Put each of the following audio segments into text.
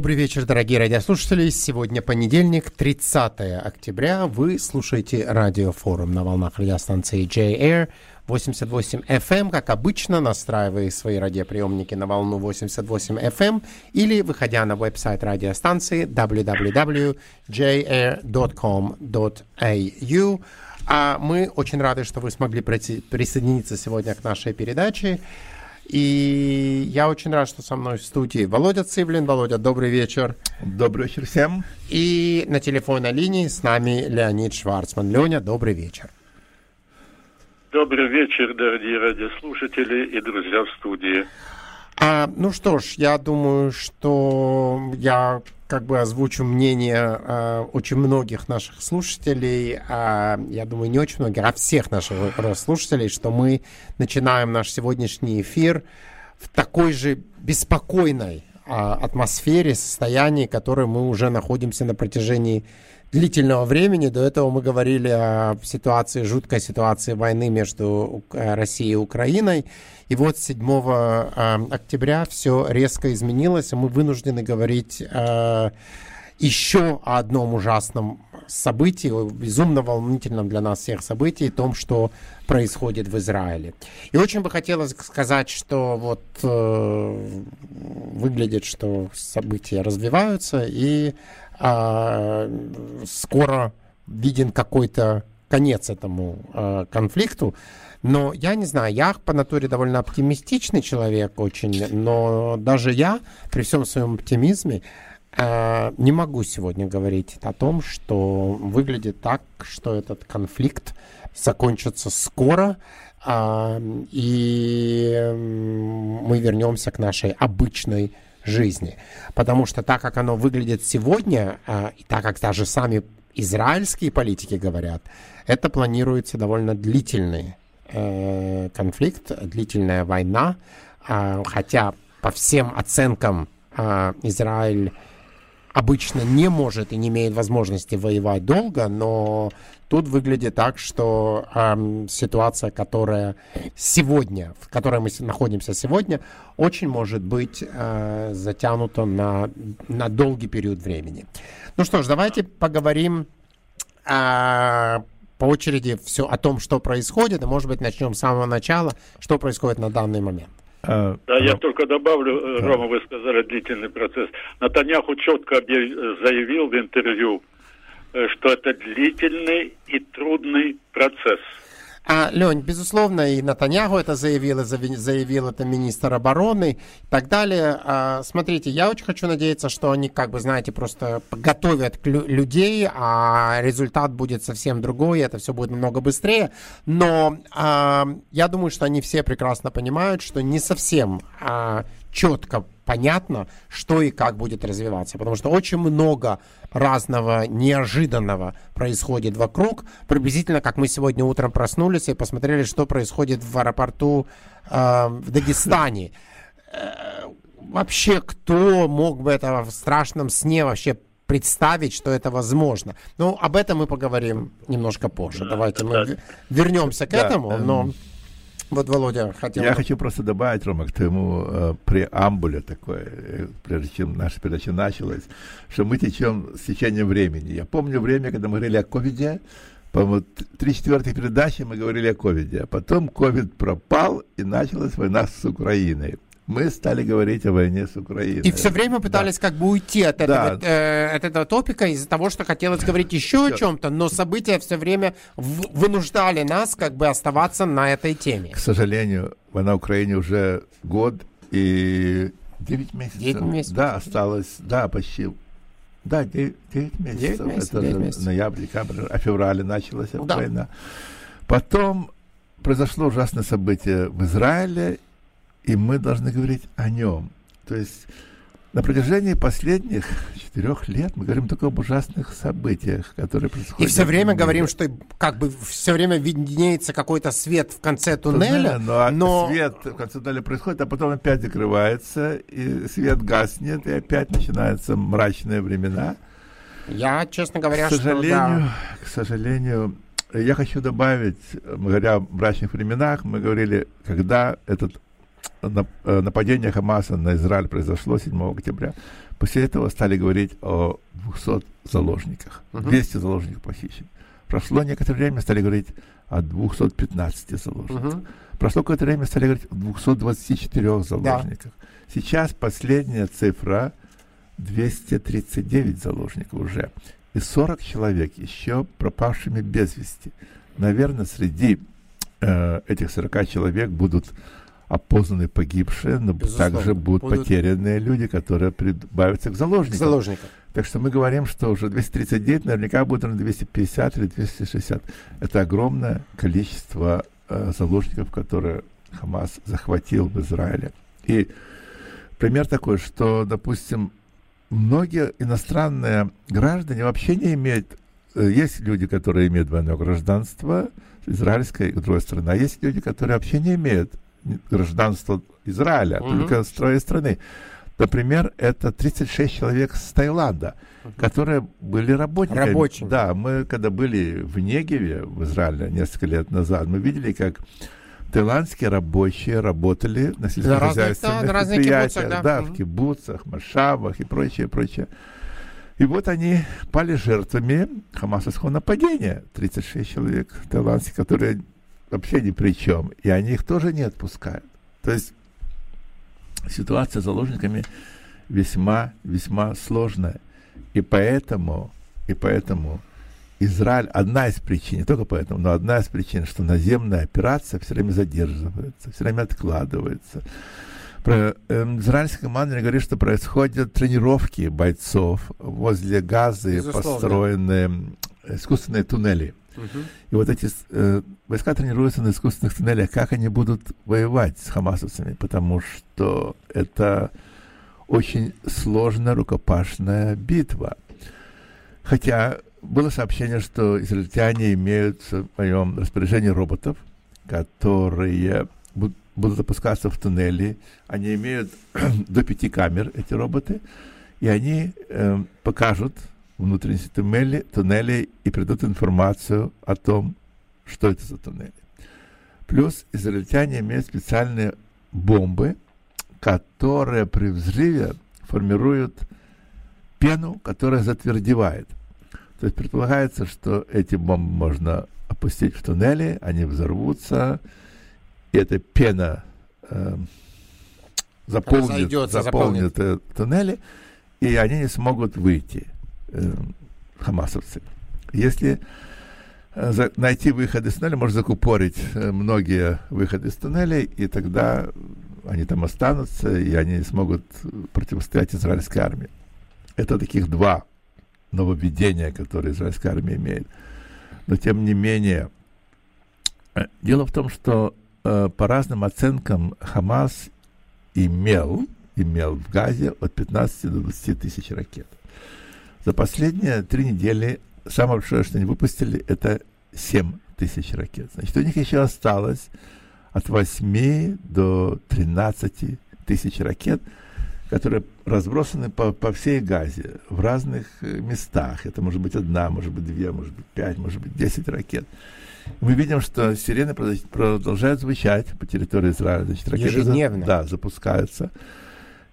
Добрый вечер, дорогие радиослушатели. Сегодня понедельник, 30 октября. Вы слушаете радиофорум на волнах радиостанции J-Air 88 FM, как обычно, настраивая свои радиоприемники на волну 88 FM или выходя на веб-сайт радиостанции www.jair.com.au. А мы очень рады, что вы смогли присоединиться сегодня к нашей передаче. И я очень рад, что со мной в студии Володя Цивлин. Володя, добрый вечер. Добрый вечер всем. И на телефонной линии с нами Леонид Шварцман. Леня, добрый вечер. Добрый вечер, дорогие радиослушатели и друзья в студии. А, ну что ж, я думаю, что я как бы озвучу мнение э, очень многих наших слушателей, э, я думаю, не очень многих, а всех наших слушателей, что мы начинаем наш сегодняшний эфир в такой же беспокойной э, атмосфере, состоянии, в которой мы уже находимся на протяжении длительного времени. До этого мы говорили о ситуации, жуткой ситуации войны между Россией и Украиной. И вот 7 э, октября все резко изменилось, и мы вынуждены говорить э, еще о одном ужасном событии, безумно волнительном для нас всех событии, том, что происходит в Израиле. И очень бы хотелось сказать, что вот э, выглядит, что события развиваются, и э, скоро виден какой-то конец этому э, конфликту. Но я не знаю, я по натуре довольно оптимистичный человек очень, но даже я при всем своем оптимизме э, не могу сегодня говорить о том, что выглядит так, что этот конфликт закончится скоро, э, и мы вернемся к нашей обычной жизни. Потому что так, как оно выглядит сегодня, э, и так как даже сами израильские политики говорят, это планируется довольно длительные Э, конфликт, длительная война, а, хотя по всем оценкам а, Израиль обычно не может и не имеет возможности воевать долго, но тут выглядит так, что э, ситуация, которая сегодня, в которой мы находимся сегодня, очень может быть э, затянута на, на долгий период времени. Ну что ж, давайте поговорим э, по очереди все о том, что происходит, и, может быть, начнем с самого начала, что происходит на данный момент. А, да, я только добавлю, э, Рома, вы сказали длительный процесс. Натаньяху четко заявил в интервью, э, что это длительный и трудный процесс. А, Лень, безусловно, и Натаньягу это заявил, и заявил это министр обороны и так далее. А, смотрите, я очень хочу надеяться, что они, как бы, знаете, просто готовят людей, а результат будет совсем другой, это все будет намного быстрее. Но а, я думаю, что они все прекрасно понимают, что не совсем а, четко понятно, что и как будет развиваться. Потому что очень много разного неожиданного происходит вокруг. Приблизительно, как мы сегодня утром проснулись и посмотрели, что происходит в аэропорту э, в Дагестане. Э, вообще, кто мог бы это в страшном сне вообще представить, что это возможно. Ну, об этом мы поговорим немножко позже. Давайте мы вернемся к этому, но... Вот Володя хотел... Я хочу просто добавить, Рома, к твоему э, преамбуле такой, э, прежде чем наша передача началась, что мы течем с течением времени. Я помню время, когда мы говорили о ковиде, по-моему, три четвертых передачи мы говорили о ковиде, а потом ковид пропал, и началась война с Украиной мы стали говорить о войне с Украиной. И все время пытались да. как бы уйти от этого, да. э, от этого топика из-за того, что хотелось говорить еще о чем-то, но события все время вынуждали нас как бы оставаться на этой теме. К сожалению, война в Украине уже год и 9 месяцев. 9 месяцев. Да, осталось, да, почти да, 9, 9 месяцев. 9 месяцев, Это 9 месяцев. ноябрь, декабрь, а феврале началась да. война. Потом произошло ужасное событие в Израиле, и мы должны говорить о нем. То есть на протяжении последних четырех лет мы говорим только об ужасных событиях, которые происходят. И все время говорим, что как бы все время виднеется какой-то свет в конце туннеля. но, а но свет в конце туннеля происходит, а потом опять закрывается, и свет гаснет, и опять начинаются мрачные времена. Я, честно говоря, к сожалению, что, да. к сожалению, я хочу добавить, говоря о мрачных временах, мы говорили, когда этот нападение Хамаса на Израиль произошло 7 октября, после этого стали говорить о 200 заложниках. 200 заложников похищены. Прошло некоторое время, стали говорить о 215 заложниках. Прошло какое-то время, стали говорить о 224 заложниках. Да. Сейчас последняя цифра 239 заложников уже. И 40 человек еще пропавшими без вести. Наверное, среди э, этих 40 человек будут опознаны погибшие, но Безусловно. также будут, будут потерянные люди, которые прибавятся к заложникам. К заложникам. Так что мы говорим, что уже 239 наверняка будет на 250 или 260. Это огромное количество э, заложников, которые Хамас захватил в Израиле. И пример такой, что, допустим, многие иностранные граждане вообще не имеют... Э, есть люди, которые имеют двойное гражданство, израильское и другой страны, а есть люди, которые вообще не имеют гражданство Израиля, mm-hmm. только с страны. Например, это 36 человек с Таиланда, uh-huh. которые были работниками. Рабочими. Да, мы когда были в Негеве, в Израиле, несколько лет назад, мы видели, как таиландские рабочие работали на сельскохозяйственных да, предприятиях, да, да угу. в кибуцах, машавах и прочее, прочее. И вот они пали жертвами хамасовского нападения. 36 человек таиландских, которые вообще ни при чем. И они их тоже не отпускают. То есть ситуация с заложниками весьма, весьма сложная. И поэтому, и поэтому Израиль, одна из причин, не только поэтому, но одна из причин, что наземная операция все время задерживается, все время откладывается. Про, э, израильское командование говорит, что происходят тренировки бойцов возле газы, Безусловно. построенные искусственные туннели. И вот эти э, войска тренируются на искусственных туннелях, как они будут воевать с хамасовцами, потому что это очень сложная рукопашная битва. Хотя было сообщение, что израильтяне имеют в своем распоряжении роботов, которые будут опускаться в туннели. Они имеют до пяти камер, эти роботы, и они э, покажут внутренности туннели, туннели и придут информацию о том, что это за туннели. Плюс израильтяне имеют специальные бомбы, которые при взрыве формируют пену, которая затвердевает. То есть предполагается, что эти бомбы можно опустить в туннели, они взорвутся, и эта пена э, заполнит, заполнит, заполнит э, туннели, и они не смогут выйти, э, хамасовцы. Если э, найти выход из туннеля, можно закупорить э, многие выходы из туннелей, и тогда они там останутся, и они смогут противостоять израильской армии. Это таких два нововведения, которые израильская армия имеет. Но тем не менее, дело в том, что э, по разным оценкам Хамас имел, имел в Газе от 15 до 20 тысяч ракет. За последние три недели самое большое, что они выпустили, это 7 тысяч ракет. Значит, у них еще осталось от 8 до 13 тысяч ракет – которые разбросаны по, по всей Газе в разных э, местах. Это может быть одна, может быть две, может быть пять, может быть десять ракет. Мы видим, что сирены продолжают звучать по территории Израиля. Значит, ракеты Ежедневно. да, запускаются,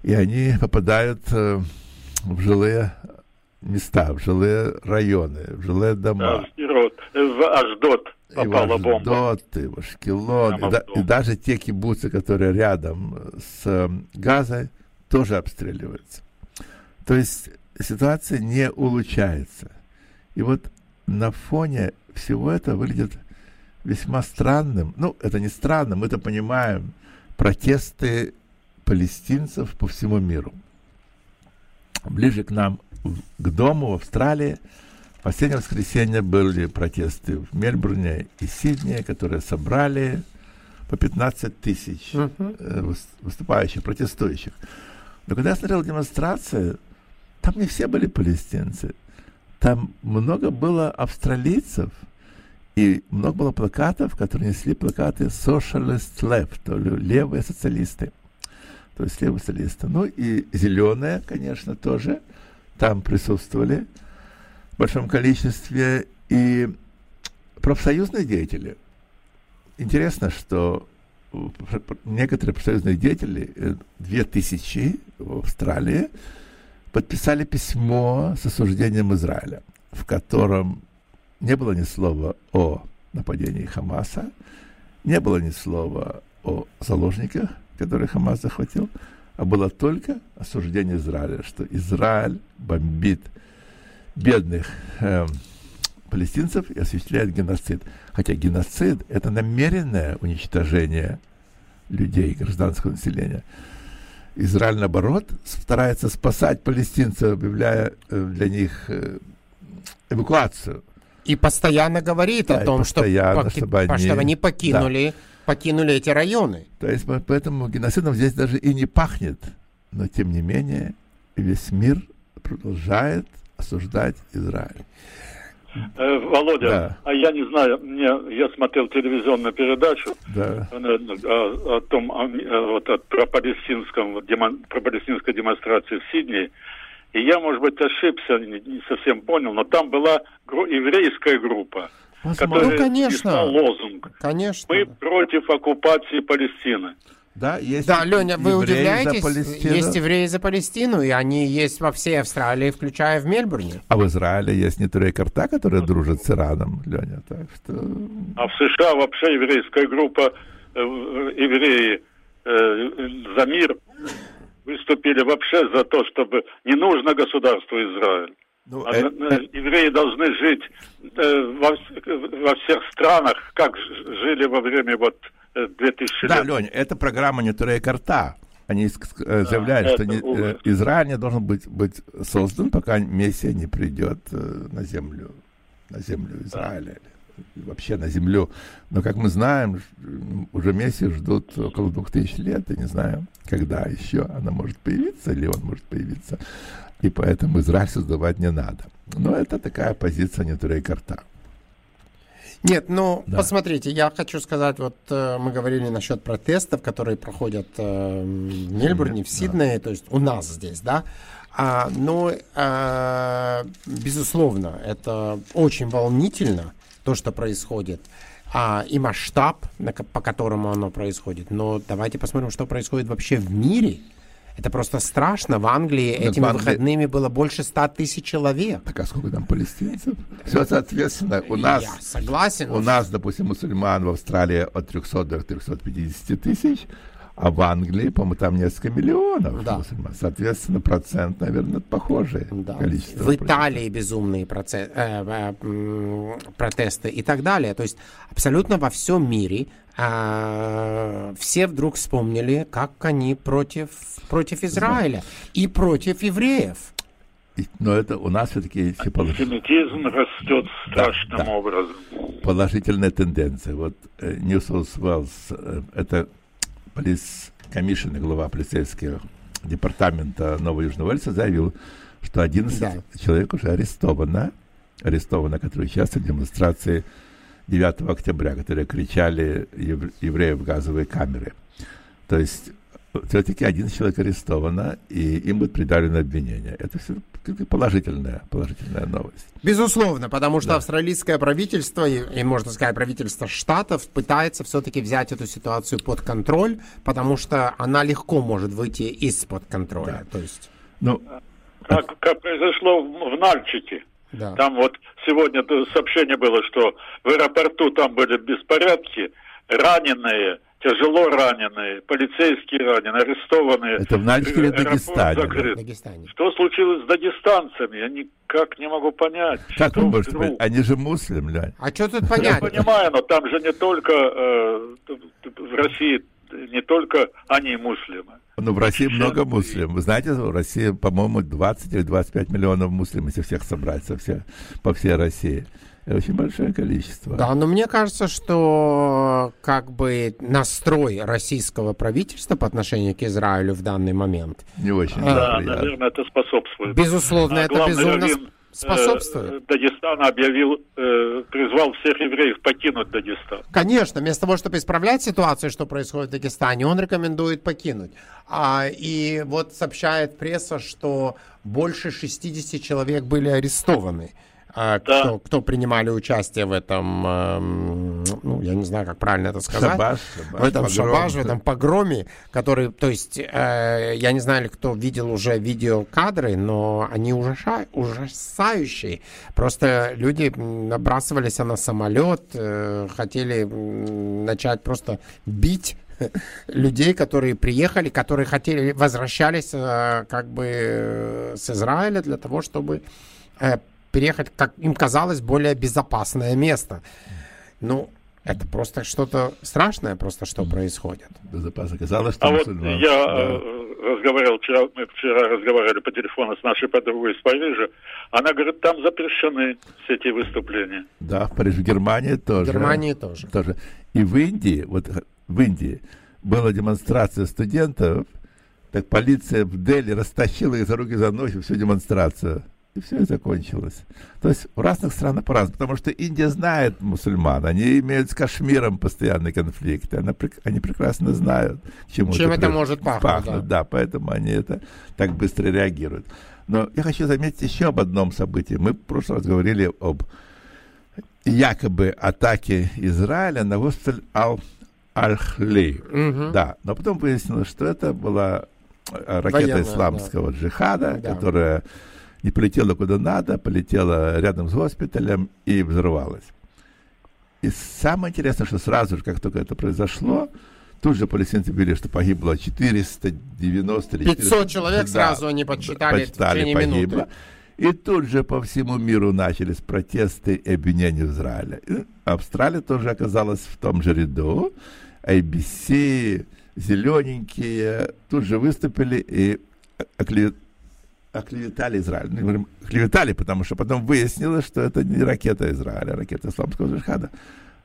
и они попадают э, в жилые места, в жилые районы, в жилые дома. Да, в Аждот попала бомба. И в Ашкелон, и, да, и даже те кибуцы, которые рядом с э, Газой, тоже обстреливаются. То есть ситуация не улучшается. И вот на фоне всего этого выглядит весьма странным, ну, это не странно, мы это понимаем, протесты палестинцев по всему миру. Ближе к нам, к дому в Австралии, в последнее воскресенье были протесты в Мельбурне и Сиднее, которые собрали по 15 тысяч uh-huh. выступающих, протестующих. Но когда я смотрел демонстрации, там не все были палестинцы. Там много было австралийцев, и много было плакатов, которые несли плакаты Socialist Left, то ли левые социалисты. То есть левые социалисты. Ну и зеленые, конечно, тоже там присутствовали в большом количестве. И профсоюзные деятели. Интересно, что некоторые профсоюзные деятели, э, две тысячи в Австралии, подписали письмо с осуждением Израиля, в котором не было ни слова о нападении Хамаса, не было ни слова о заложниках, которые Хамас захватил, а было только осуждение Израиля, что Израиль бомбит бедных э, палестинцев и осуществляет геноцид. Хотя геноцид – это намеренное уничтожение людей, гражданского населения. Израиль, наоборот, старается спасать палестинцев, объявляя э, для них э, эвакуацию. И постоянно говорит да, о том, что, поки... чтобы, они... чтобы они покинули, да. Покинули эти районы. То есть поэтому геноцидом здесь даже и не пахнет. Но тем не менее весь мир продолжает осуждать Израиль. Э, Володя, да. а я не знаю, мне, я смотрел телевизионную передачу да. о, о, о том, о, вот, о, про, палестинском, демон, про палестинской демонстрации в Сиднее, и я, может быть, ошибся, не, не совсем понял, но там была гру- еврейская группа, Которая ну, конечно. лозунг конечно. «Мы против оккупации Палестины». Да, есть да, Леня, вы удивляетесь? Есть евреи за Палестину, и они есть во всей Австралии, включая в Мельбурне. А в Израиле есть не Турей-Карта, которая дружит с Ираном, Леня, так что... А в США вообще еврейская группа, э, евреи э, за мир выступили вообще за то, чтобы не нужно государство Израиль. Ну, а, э, евреи должны жить э, во, во всех странах, как жили во время вот 2000 э, лет. Да, Лень, это программа не Турей Карта. Они э, заявляют, что не, э, Израиль не должен быть, быть создан, пока Мессия не придет на землю, на землю Израиля. Да вообще на землю. Но, как мы знаем, уже Мессию ждут около двух тысяч лет, и не знаю, когда еще она может появиться, или он может появиться и поэтому Израиль создавать не надо. Но это такая позиция не Турей Карта. Нет, ну, да. посмотрите, я хочу сказать, вот э, мы говорили насчет протестов, которые проходят э, в Мельбурне, в Сиднее, да. то есть у нас здесь, да. А, но, э, безусловно, это очень волнительно, то, что происходит, а, и масштаб, по которому оно происходит. Но давайте посмотрим, что происходит вообще в мире. Это просто страшно. В Англии так этими в Англии... выходными было больше ста тысяч человек. Так а сколько там палестинцев? Все, соответственно, у нас... Я согласен. У нас, допустим, мусульман в Австралии от 300 до 350 тысяч, а в Англии, по-моему, там несколько миллионов да. мусульман. Соответственно, процент, наверное, похожий. Да. Количество в Италии безумные процесс, э, э, протесты и так далее. То есть абсолютно во всем мире э, все вдруг вспомнили, как они против, против Израиля да. и против евреев. Но это у нас все-таки Антисемитизм растет страшным да, образом. Положительная тенденция. Вот New South Wales, это полис комиссионный глава полицейского департамента Нового Южного Уэльса заявил, что 11 да. человек уже арестовано, арестовано, которые участвовали в демонстрации 9 октября, которые кричали евреев в газовые камеры. То есть все-таки один человек арестовано, и им будет придалено обвинение. Это все положительная, положительная новость. Безусловно, потому что да. австралийское правительство, и, и, можно сказать, правительство штатов пытается все-таки взять эту ситуацию под контроль, потому что она легко может выйти из-под контроля. Да. То есть... Ну, как, как произошло в Нальчике. Да. Там вот сегодня сообщение было, что в аэропорту там были беспорядки, раненые, тяжело раненые, полицейские раненые, арестованные. Это в Нальчике или Дагестане? Закрыт. Дагестане? Что случилось с дагестанцами? Я никак не могу понять. Как вы можете понять? Они же муслим, А что тут понять? Я понимаю, но там же не только э, в России не только они муслимы. Ну, в России много муслим. Вы знаете, в России, по-моему, 20 или 25 миллионов муслим, если всех собрать со всех, по всей России очень большое количество. Да, но мне кажется, что как бы настрой российского правительства по отношению к Израилю в данный момент... Не очень. Да, да наверное, это способствует. Безусловно, а это безумно способствует. Э, Дагестан объявил, э, призвал всех евреев покинуть Дагестан. Конечно, вместо того, чтобы исправлять ситуацию, что происходит в Дагестане, он рекомендует покинуть. А, и вот сообщает пресса, что больше 60 человек были арестованы да. кто, кто принимали участие в этом, эм, ну, я не знаю, как правильно это сказать. Шабаш, шабаш, в этом погром, шабаш, в этом погроме, который, то есть, э, я не знаю, кто видел уже видеокадры, но они ужаша, ужасающие. Просто люди набрасывались на самолет, э, хотели начать просто бить людей, которые приехали, которые хотели, возвращались э, как бы с Израиля для того, чтобы переехать, как им казалось, более безопасное место. Ну, это просто что-то страшное, просто что происходит. Безопасно казалось, что а вот я да. разговаривал вчера, мы вчера разговаривали по телефону с нашей подругой из Парижа. Она говорит, там запрещены все эти выступления. Да, в Париже, в Германии тоже. В Германии тоже. тоже. И в Индии, вот в Индии была демонстрация студентов, так полиция в Дели растащила их за руки за ноги всю демонстрацию. И все закончилось. То есть в разных странах по-разному. Потому что Индия знает мусульман. Они имеют с Кашмиром постоянные конфликты. Она, они прекрасно знают, к чему Чем это, это может пахнуть. пахнуть да. да, поэтому они это так быстро реагируют. Но я хочу заметить еще об одном событии. Мы в прошлый раз говорили об якобы атаке Израиля на госпиталь Ал Аль-Хли. Угу. Да, но потом выяснилось, что это была э, ракета Военная, исламского да. джихада, да. которая не полетела куда надо, полетела рядом с госпиталем и взорвалась. И самое интересное, что сразу же, как только это произошло, тут же палестинцы говорили, что погибло 490 или 500 человек да, сразу они подсчитали, подсчитали погибло. Минуты. И тут же по всему миру начались протесты и обвинения в Израиле. И Австралия тоже оказалась в том же ряду. ABC, зелененькие, тут же выступили и оклеветали Израиль. Мы говорим, оклеветали, потому что потом выяснилось, что это не ракета Израиля, а ракета исламского джихада.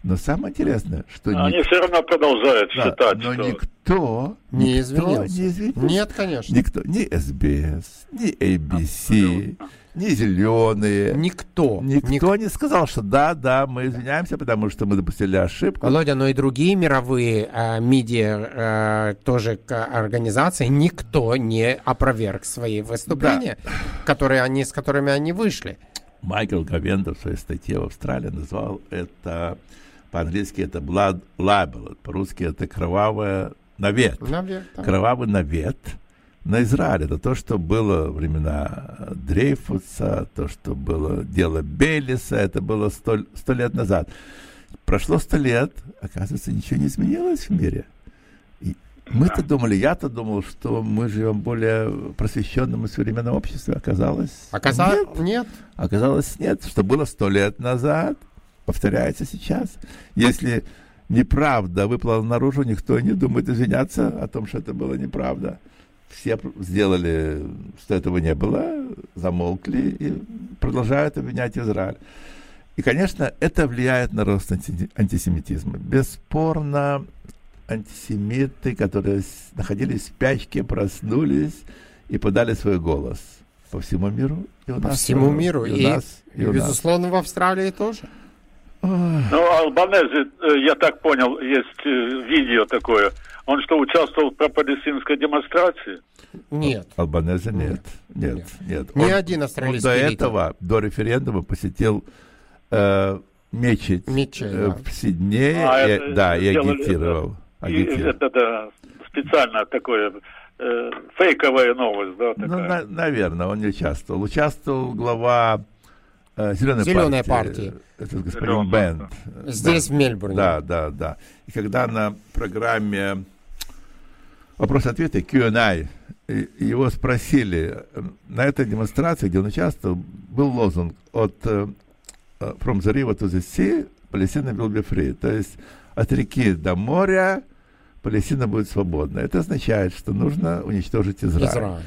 Но самое интересное, что... Они ник... все равно продолжают да, считать, но что... никто, не никто извинился. не извинился. Нет, конечно. Никто, ни СБС, ни ABC, Абсолютно ни зеленые. Никто. Никто ник... не сказал, что да, да, мы извиняемся, потому что мы допустили ошибку. Володя, но и другие мировые э, медиа, э, тоже организации, никто не опроверг свои выступления, да. которые они, с которыми они вышли. Майкл Гавендер в своей статье в Австралии назвал это, по-английски это blood libel, по-русски это кровавое навет. навет да. Кровавый навет – на Израиль. Это то, что было времена Дрейфуса, то, что было дело Белиса, это было сто, сто лет назад. Прошло сто лет, оказывается, ничего не изменилось в мире. И мы-то думали, я-то думал, что мы живем в более просвещенном и современном обществе. Оказалось, Оказалось нет. нет. Оказалось, нет. Что было сто лет назад, повторяется сейчас. Если неправда выплыла наружу, никто не думает извиняться о том, что это было неправда все сделали, что этого не было, замолкли и продолжают обвинять Израиль. И, конечно, это влияет на рост антисемитизма. Бесспорно, антисемиты, которые находились в спячке, проснулись и подали свой голос по всему миру. И у по нас всему тоже, миру. И, и, нас, и, и безусловно, нас. в Австралии тоже. Ну, Албанези, э, я так понял, есть э, видео такое. Он что, участвовал в пропалестинской демонстрации? Нет. Албанези нет. Нет, нет. нет. Ни он, один австралийский он до лидер. этого, до референдума посетил э, мечеть, мечеть э, да. в Сиднее, а, и, это, да, и агитировал. Это, агитировал. это, да, специально такое э, фейковая новость, да? Ну, такая. Ну, на, наверное, он не участвовал. Участвовал глава Зеленой, Зеленой партии. партии. Это господин Бенд. Здесь, да. в Мельбурне. Да, да, да. И когда на программе вопрос-ответы Q&A его спросили, на этой демонстрации, где он участвовал, был лозунг от uh, From the river to the sea, Палестина will be free. То есть от реки до моря Палестина будет свободна. Это означает, что нужно уничтожить Израиль. Израиль.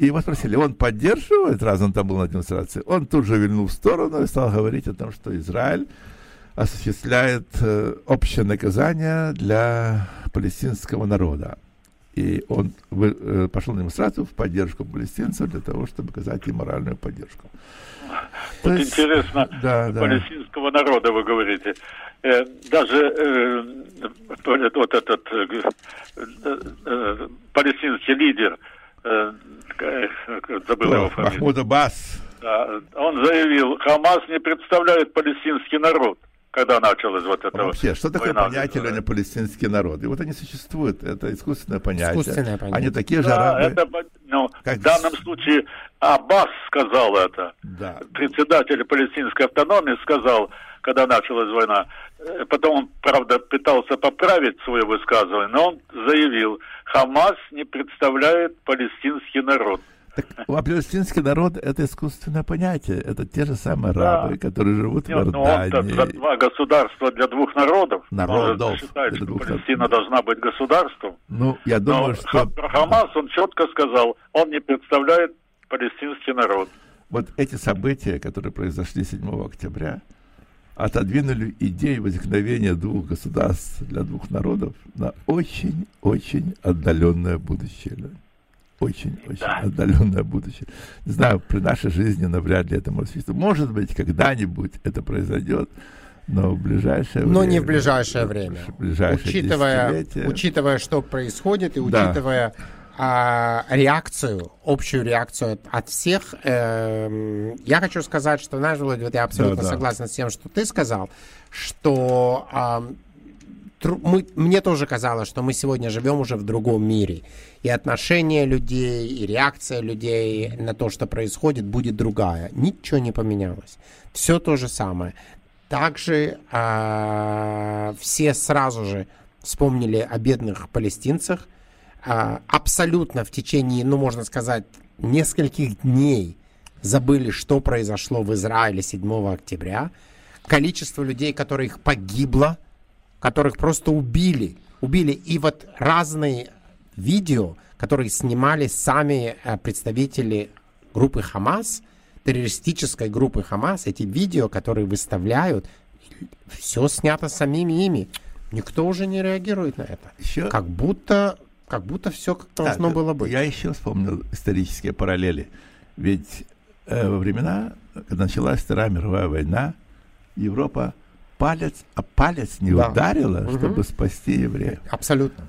И его спросили, он поддерживает, раз он там был на демонстрации, он тут же вильнул в сторону и стал говорить о том, что Израиль осуществляет э, общее наказание для палестинского народа. И он вы, э, пошел на демонстрацию в поддержку палестинцев для того, чтобы оказать им моральную поддержку. Вот есть, интересно, да, да. палестинского народа вы говорите. Э, даже э, вот этот э, э, э, палестинский лидер, э, забыл его фамилию. Махмуд Аббас. Да, он заявил, Хамас не представляет палестинский народ когда началось вот это... А вообще, что такое понятие Леня палестинский народ? И вот они существуют, это искусственное понятие. Искусственное понятие. Они такие же арабы. Это, ну, как... В данном случае Аббас сказал это. Да. Председатель палестинской автономии сказал, когда началась война. Э, потом он, правда, пытался поправить свое высказывание, но он заявил, Хамас не представляет палестинский народ. Так, а палестинский народ – это искусственное понятие. Это те же самые арабы, да. которые живут Нет, в Иордании. Ну, он два государства для двух народов. Народов. Он считает, что двух Палестина должна быть государством. Ну, я думаю, Но что... Про Хамас он четко сказал, он не представляет палестинский народ. Вот эти события, которые произошли 7 октября, отодвинули идею возникновения двух государств для двух народов на очень-очень отдаленное будущее очень-очень да. отдаленное будущее. Не знаю, при нашей жизни навряд ли это может случиться. Может быть, когда-нибудь это произойдет, но в ближайшее но время. Но не в ближайшее время. В ближайшее учитывая, учитывая, что происходит, и да. учитывая а, реакцию, общую реакцию от, от всех, э, я хочу сказать, что, знаешь, вот я абсолютно да, согласен с тем, что ты сказал, что э, мы, мне тоже казалось, что мы сегодня живем уже в другом мире. И отношение людей, и реакция людей на то, что происходит, будет другая. Ничего не поменялось. Все то же самое. Также э, все сразу же вспомнили о бедных палестинцах. Э, абсолютно в течение, ну, можно сказать, нескольких дней забыли, что произошло в Израиле 7 октября. Количество людей, которых погибло – которых просто убили. Убили. И вот разные видео, которые снимали сами э, представители группы Хамас, террористической группы Хамас, эти видео, которые выставляют, все снято самими ими. Никто уже не реагирует на это. Еще... Как будто, как будто все как должно так, было быть. Я еще вспомнил исторические параллели. Ведь э, во времена, когда началась Вторая мировая война, Европа палец, а палец не да. ударила, угу. чтобы спасти евреев. Абсолютно.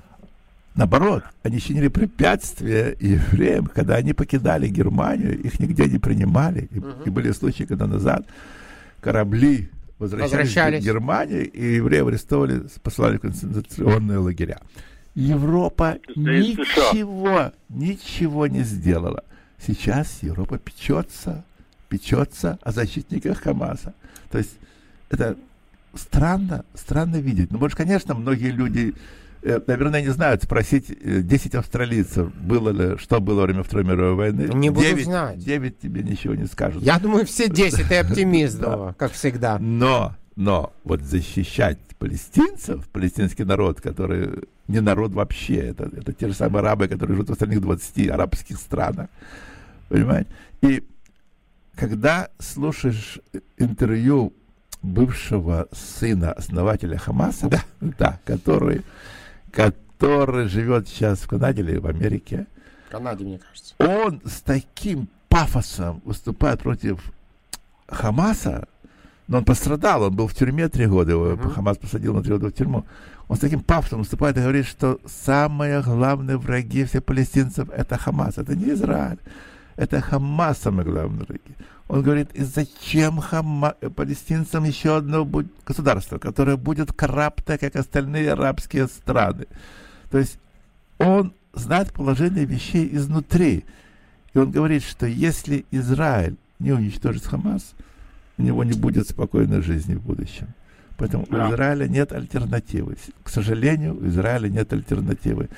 Наоборот, они чинили препятствия евреям, когда они покидали Германию, их нигде не принимали. И, угу. и были случаи, когда назад корабли возвращались, возвращались. в Германию, и евреев арестовали, посылали в концентрационные лагеря. Европа ничего, ничего не сделала. Сейчас Европа печется, печется о защитниках Хамаса. То есть это странно, странно видеть. Ну, может, конечно, многие люди, э, наверное, не знают спросить 10 э, австралийцев, было ли, что было во время Второй мировой войны. Не 9, буду знать. 9 тебе ничего не скажут. Я думаю, все 10, ты оптимист, как всегда. Но, но вот защищать палестинцев, палестинский народ, который не народ вообще, это, это те же самые арабы, которые живут в остальных 20 арабских странах. Понимаете? И когда слушаешь интервью бывшего сына основателя Хамаса, да, да который, который живет сейчас в Канаде или в Америке. Канаде, мне кажется. Он с таким пафосом выступает против Хамаса, но он пострадал, он был в тюрьме три года, его uh-huh. Хамас посадил на три года в тюрьму. Он с таким пафосом выступает и говорит, что самые главные враги всех палестинцев — это Хамас, это не Израиль. Это Хамас самые главные враги. Он говорит, и зачем Хама, палестинцам еще одно государство, которое будет коррупто, как остальные арабские страны. То есть он знает положение вещей изнутри. И он говорит, что если Израиль не уничтожит Хамас, у него не будет спокойной жизни в будущем. Поэтому да. у Израиля нет альтернативы. К сожалению, у Израиля нет альтернативы.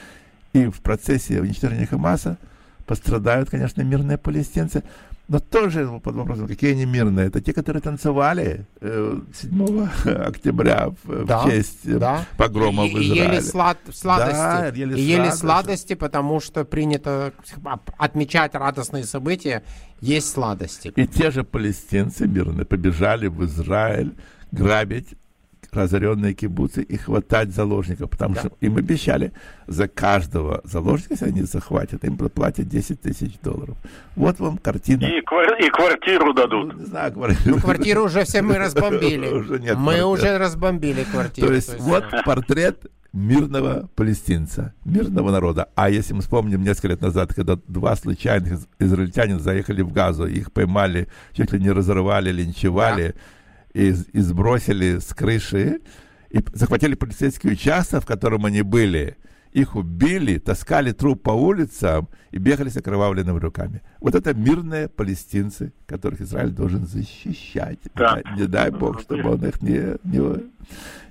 И в процессе уничтожения Хамаса пострадают, конечно, мирные палестинцы, но тоже под вопросом, какие они мирные. Это те, которые танцевали э, 7 октября в, да, в честь э, да. погрома и, в Израиле. Ели слад, сладости. Да, ели, и ели сладости, потому что принято отмечать радостные события, есть сладости. И те же палестинцы мирные побежали в Израиль грабить разоренные кибуцы и хватать заложников, потому да. что им обещали за каждого заложника, если они захватят, им платят 10 тысяч долларов. Вот вам картина. И, квар- и квартиру дадут. Ну, не знаю, квартиру. Ну, квартиру уже все мы разбомбили. уже нет мы квартир. уже разбомбили квартиру. То есть, то есть вот портрет мирного палестинца, мирного народа. А если мы вспомним несколько лет назад, когда два случайных израильтянина заехали в Газу, их поймали, чуть ли не разрывали, линчевали да. И, и сбросили с крыши, и захватили полицейский участок, в котором они были, их убили, таскали труп по улицам и бегали с окровавленными руками. Вот это мирные палестинцы, которых Израиль должен защищать. Да. Не, не дай Бог, чтобы он их не, не,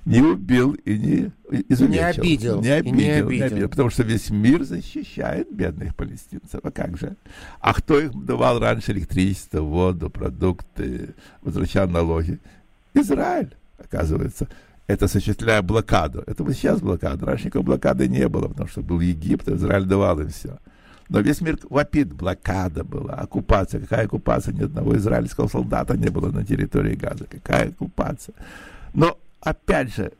не убил и не изувечил. Не обидел. Не обидел, не обидел. Не обидел. Потому что весь мир защищает бедных палестинцев. А как же? А кто их давал раньше электричество, воду, продукты, возвращал налоги? Израиль, оказывается это осуществляя блокаду. Это вот сейчас блокада. Раньше никакой блокады не было, потому что был Египет, Израиль давал им все. Но весь мир вопит, блокада была, оккупация. Какая оккупация? Ни одного израильского солдата не было на территории Газа. Какая оккупация? Но, опять же,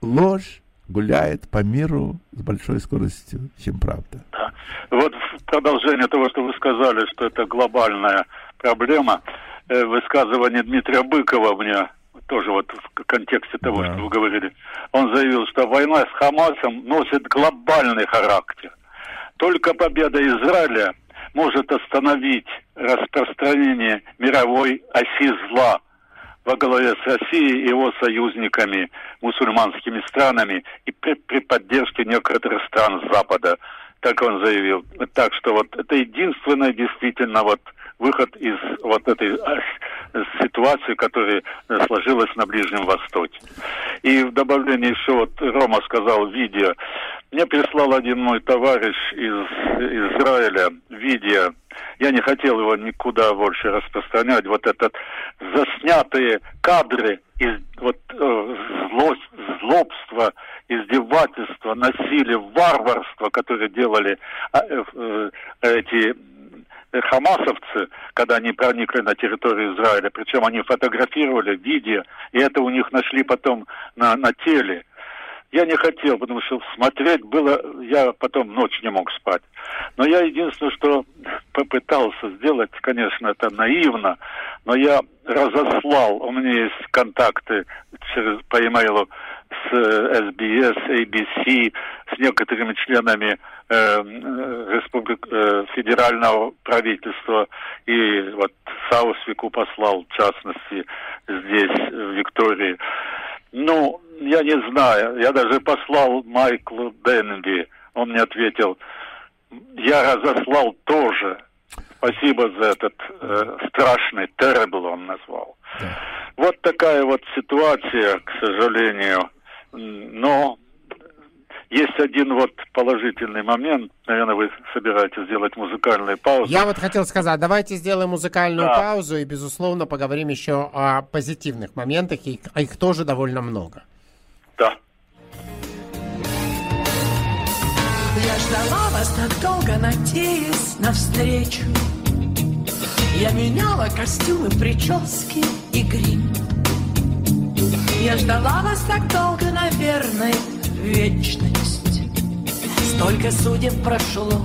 ложь гуляет по миру с большой скоростью, чем правда. Да. Вот в продолжение того, что вы сказали, что это глобальная проблема, э, высказывание Дмитрия Быкова мне тоже вот в контексте того, да. что вы говорили, он заявил, что война с Хамасом носит глобальный характер. Только победа Израиля может остановить распространение мировой оси зла во главе с Россией и его союзниками, мусульманскими странами и при, при поддержке некоторых стран Запада. Так он заявил. Так что вот это единственное действительно вот выход из вот этой э, ситуации, которая сложилась на Ближнем Востоке. И в добавлении еще вот Рома сказал видео. Мне прислал один мой товарищ из Израиля видео. Я не хотел его никуда больше распространять. Вот этот заснятые кадры из вот э, злость, злобства, издевательства, насилия, варварства, которые делали а, э, э, эти хамасовцы, когда они проникли на территорию Израиля, причем они фотографировали видео, и это у них нашли потом на, на теле. Я не хотел, потому что смотреть было, я потом ночь не мог спать. Но я единственное, что попытался сделать, конечно, это наивно, но я разослал, у меня есть контакты через, по e-mail с SBS, ABC, с некоторыми членами э, республик, э, федерального правительства. И вот Саусвику послал, в частности, здесь, в Виктории. Ну, я не знаю. Я даже послал Майклу Денби. Он мне ответил, я разослал тоже. Спасибо за этот э, страшный, terrible он назвал. Да. Вот такая вот ситуация, к сожалению. Но есть один вот положительный момент. Наверное, вы собираетесь сделать музыкальную паузу. Я вот хотел сказать, давайте сделаем музыкальную да. паузу и, безусловно, поговорим еще о позитивных моментах, и их тоже довольно много. Да. Я ждала вас так долго, надеясь на встречу. Я меняла костюмы, прически и грим. Я ждала вас так долго, наверное, вечность. Столько судеб прошло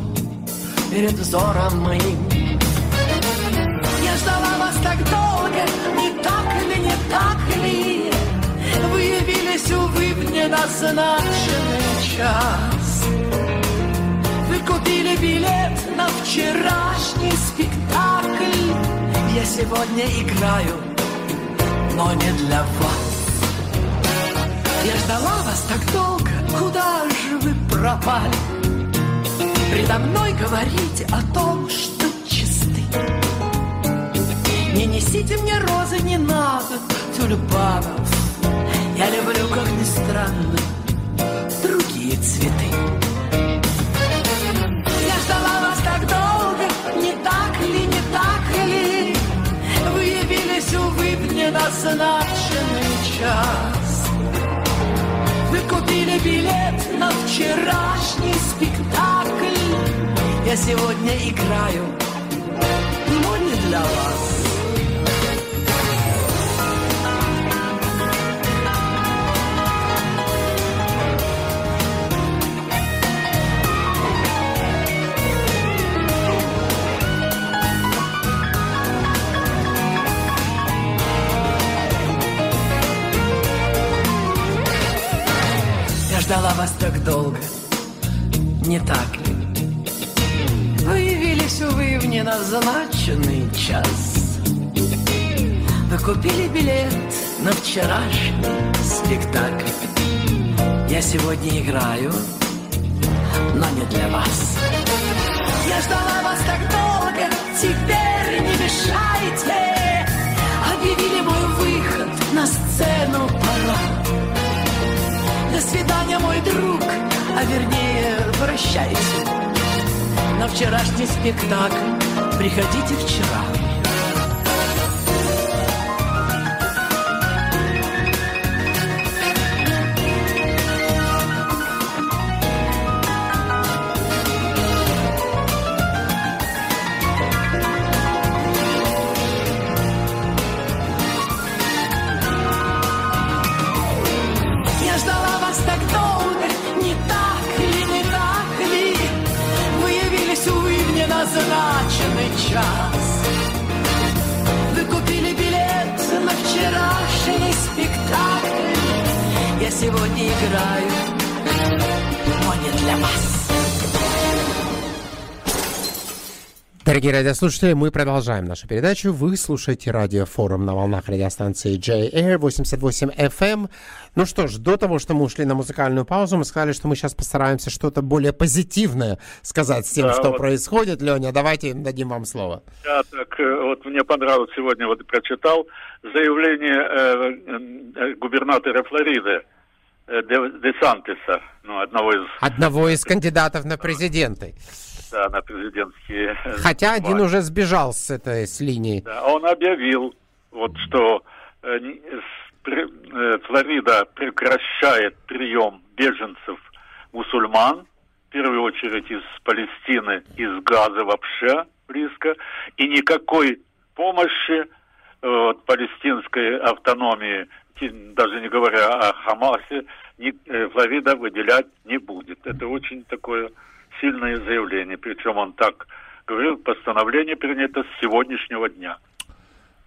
перед взором моим. Я ждала вас так долго, не так ли, не так ли? Вы явились, увы, в неназначенный час. Вы купили билет на вчерашний спектакль. Я сегодня играю, но не для вас. Я ждала вас так долго, куда же вы пропали? Предо мной говорите о том, что чисты. Не несите мне розы, не надо тюльпанов. Я люблю, как ни странно, другие цветы. Я ждала вас так долго, не так ли, не так ли? Вы явились, увы, в неназначенный час. Купили билет на вчерашний спектакль. Я сегодня играю, но не для вас. Долго, не так ли? Явились, увы, в неназначенный час. Вы купили билет на вчерашний спектакль. Я сегодня играю, но не для вас. Я ждала вас так долго, теперь не мешайте. Объявили мой выход на сцену пора. До свидания, мой друг, а вернее, прощайте. На вчерашний спектакль приходите вчера. Дорогие радиослушатели, мы продолжаем нашу передачу. Вы слушаете радиофорум на волнах радиостанции J-Air 88 FM. Ну что ж, до того, что мы ушли на музыкальную паузу, мы сказали, что мы сейчас постараемся что-то более позитивное сказать с тем, да, что вот. происходит. Леня, давайте дадим вам слово. Да, так э, вот мне понравилось сегодня, вот прочитал заявление э, э, губернатора Флориды Э, Десантиса, ну, одного из... Одного из кандидатов на президенты. Да, на президентские... Хотя один уже сбежал с этой с линии. Да, он объявил, вот что э, э, Флорида прекращает прием беженцев мусульман, в первую очередь из Палестины, из Газа вообще близко, и никакой помощи вот, палестинской автономии даже не говоря о Хамасе, ни, э, Флорида выделять не будет. Это очень такое сильное заявление. Причем он так говорил, постановление принято с сегодняшнего дня.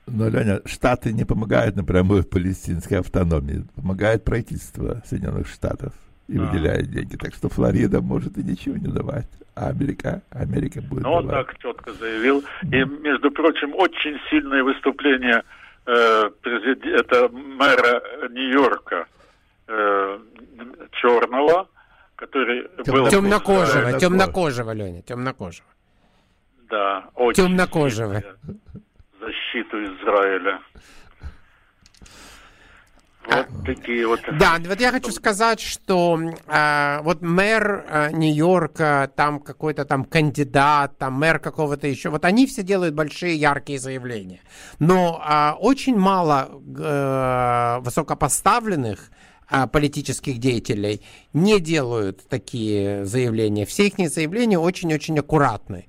Но, Леня, Штаты не помогают напрямую в палестинской автономии. Помогает правительство Соединенных Штатов и а. выделяет деньги. Так что Флорида может и ничего не давать. А Америка, Америка будет Но он так четко заявил. И, между прочим, очень сильное выступление э, президент, это мэра Нью-Йорка э, черного, который Тем, был... Темнокожего, да, темнокожего, Леня, темнокожего. Да, очень Темнокожего. Защиту Израиля. Вот такие вот. Да, вот я хочу сказать, что э, вот мэр э, Нью-Йорка, там какой-то там кандидат, там мэр какого-то еще, вот они все делают большие яркие заявления. Но э, очень мало э, высокопоставленных политических деятелей не делают такие заявления. Все их заявления очень-очень аккуратны.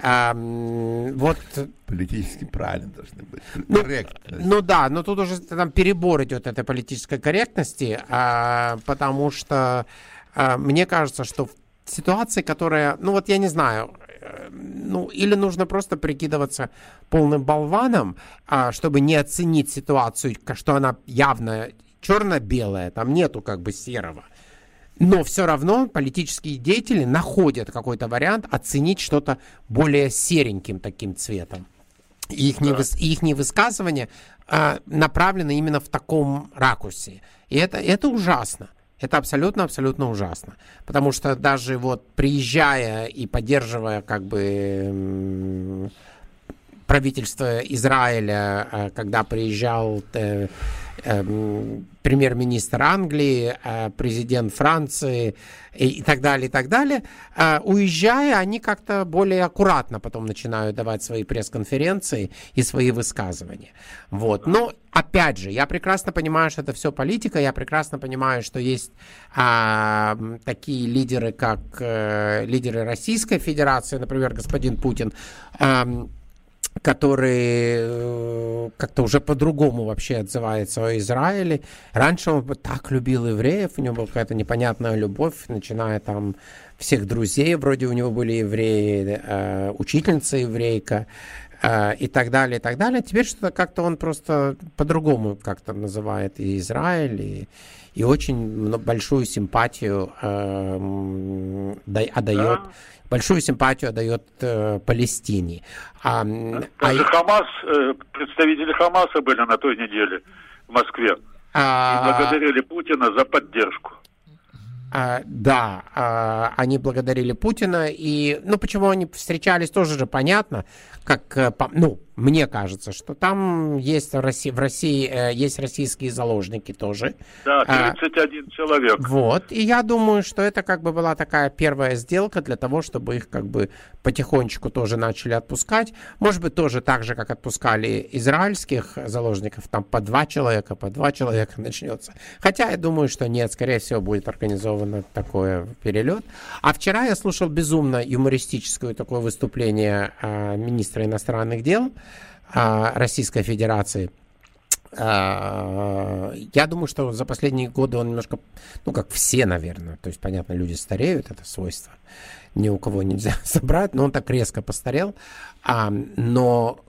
А, вот... Политически правильно должны быть. Ну, ну да, но тут уже там перебор идет этой политической корректности, а, потому что а, мне кажется, что в ситуации, которая, ну вот я не знаю, э, ну, или нужно просто прикидываться полным болваном, а, чтобы не оценить ситуацию, что она явно черно-белая, там нету как бы серого. Но все равно политические деятели находят какой-то вариант оценить что-то более сереньким таким цветом. И их, да. невыс, их высказывания а, направлены именно в таком ракурсе. И это, это ужасно. Это абсолютно-абсолютно ужасно. Потому что даже вот приезжая и поддерживая как бы правительство Израиля, а, когда приезжал э, премьер-министр Англии, э, президент Франции и так далее, и так далее. Э, уезжая, они как-то более аккуратно потом начинают давать свои пресс-конференции и свои высказывания. Вот. Но, опять же, я прекрасно понимаю, что это все политика, я прекрасно понимаю, что есть а, такие лидеры, как а, лидеры Российской Федерации, например, господин Путин, а, который э, как-то уже по-другому вообще отзывается о Израиле. Раньше он так любил евреев, у него была какая-то непонятная любовь, начиная там всех друзей, вроде у него были евреи, э, учительница еврейка, э, и так далее, и так далее. Теперь что-то как-то он просто по-другому как-то называет и Израиль, и, и очень большую симпатию э, отдает, да. большую симпатию отдает э, Палестине. А, Даже а... Хамас, э, представители Хамаса были на той неделе в Москве. А... И благодарили Путина за поддержку. А, да, а, они благодарили Путина, и, ну, почему они встречались, тоже же понятно, как, э, ну, мне кажется, что там есть в России, в России э, есть российские заложники тоже. Да, 31 а, человек. Вот, и я думаю, что это как бы была такая первая сделка для того, чтобы их как бы потихонечку тоже начали отпускать. Может быть, тоже так же, как отпускали израильских заложников, там по два человека, по два человека начнется. Хотя я думаю, что нет, скорее всего, будет организовано такое перелет. А вчера я слушал безумно юмористическое такое выступление э, министра иностранных дел, а, Российской Федерации. А, я думаю, что за последние годы он немножко, ну, как все, наверное, то есть, понятно, люди стареют, это свойство, ни у кого нельзя собрать, но он так резко постарел, а, но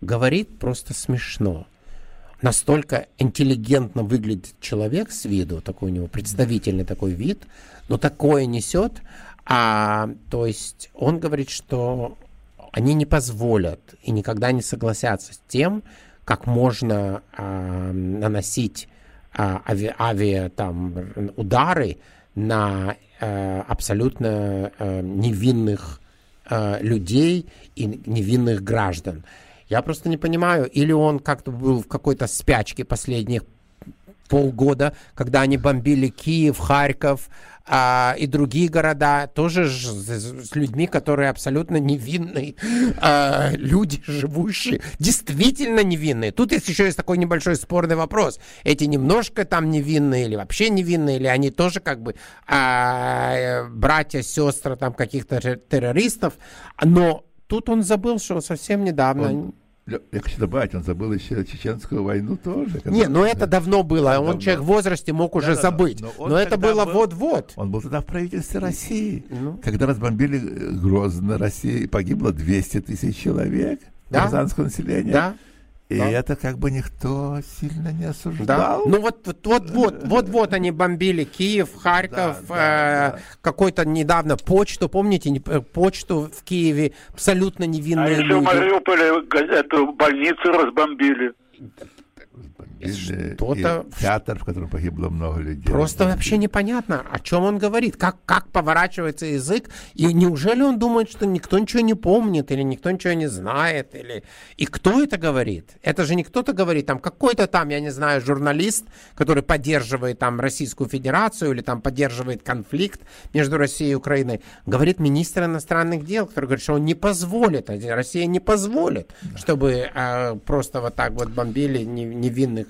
говорит просто смешно. Настолько интеллигентно выглядит человек с виду, такой у него представительный такой вид, но такое несет, а, то есть он говорит, что они не позволят и никогда не согласятся с тем, как можно э, наносить э, ави, авиа там, удары на э, абсолютно э, невинных э, людей и невинных граждан. Я просто не понимаю, или он как-то был в какой-то спячке последних полгода, когда они бомбили Киев, Харьков, а, и другие города, тоже с, с людьми, которые абсолютно невинные, а, люди, живущие, действительно невинные. Тут есть еще есть такой небольшой спорный вопрос. Эти немножко там невинные или вообще невинные, или они тоже как бы а, братья, сестры там каких-то террористов, но тут он забыл, что совсем недавно... Он я хочу добавить, он забыл еще чеченскую войну тоже. Не, но ну это давно было. Давно. Он человек в возрасте мог уже да, забыть. Да, но, но это было вот-вот. Он был тогда в правительстве России. Ну. Когда разбомбили э, Грозно, России погибло 200 тысяч человек. Да? Гражданского населения. Да. И да. это как бы никто сильно не осуждал. Да. Ну вот, вот, вот, вот, вот, вот они бомбили Киев, Харьков, да, да, э, да. какой-то недавно почту, помните, э, почту в Киеве, абсолютно невинные а люди. А еще Мариуполе эту больницу разбомбили что-то... театр, в котором погибло много людей. Просто вообще непонятно, о чем он говорит, как, как поворачивается язык, и неужели он думает, что никто ничего не помнит, или никто ничего не знает, или... И кто это говорит? Это же не кто-то говорит, там какой-то там, я не знаю, журналист, который поддерживает там Российскую Федерацию, или там поддерживает конфликт между Россией и Украиной, говорит министр иностранных дел, который говорит, что он не позволит, Россия не позволит, чтобы э, просто вот так вот бомбили невинных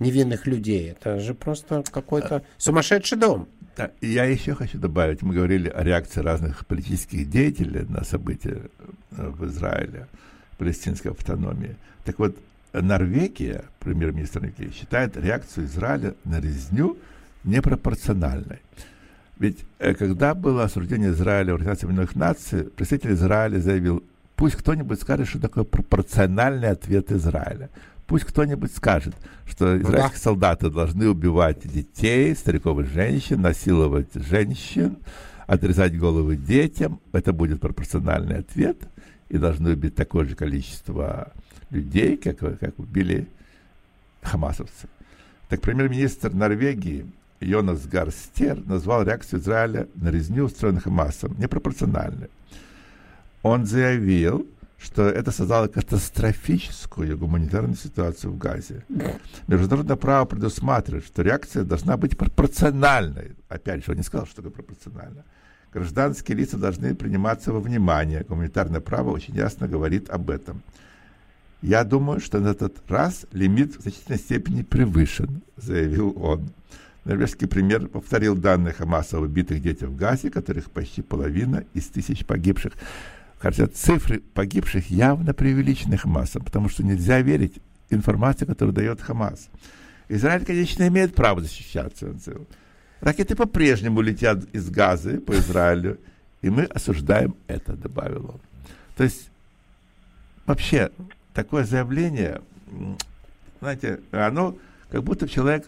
невинных людей. Это же просто какой-то сумасшедший дом. Да, я еще хочу добавить, мы говорили о реакции разных политических деятелей на события э, в Израиле, палестинской автономии. Так вот, Норвегия, премьер-министр Норвегии, считает реакцию Израиля на резню непропорциональной. Ведь э, когда было осуждение Израиля в Организации Объединенных Наций, представитель Израиля заявил, пусть кто-нибудь скажет, что такое пропорциональный ответ Израиля. Пусть кто-нибудь скажет, что ну израильские да. солдаты должны убивать детей, стариков и женщин, насиловать женщин, отрезать головы детям. Это будет пропорциональный ответ. И должны убить такое же количество людей, как, как убили хамасовцы. Так премьер-министр Норвегии Йонас Гарстер назвал реакцию Израиля на резню, устроенную Хамасом, непропорциональной. Он заявил, что это создало катастрофическую гуманитарную ситуацию в Газе. Международное право предусматривает, что реакция должна быть пропорциональной. Опять же, он не сказал, что такое пропорционально. Гражданские лица должны приниматься во внимание. Гуманитарное право очень ясно говорит об этом. Я думаю, что на этот раз лимит в значительной степени превышен, заявил он. Норвежский премьер повторил данные о убитых детях в Газе, которых почти половина из тысяч погибших. Хотя цифры погибших явно преувеличены Хамасом, потому что нельзя верить информации, которую дает Хамас. Израиль, конечно, имеет право защищаться. Ракеты по-прежнему летят из Газы по Израилю, и мы осуждаем это, добавил он. То есть вообще такое заявление, знаете, оно как будто человек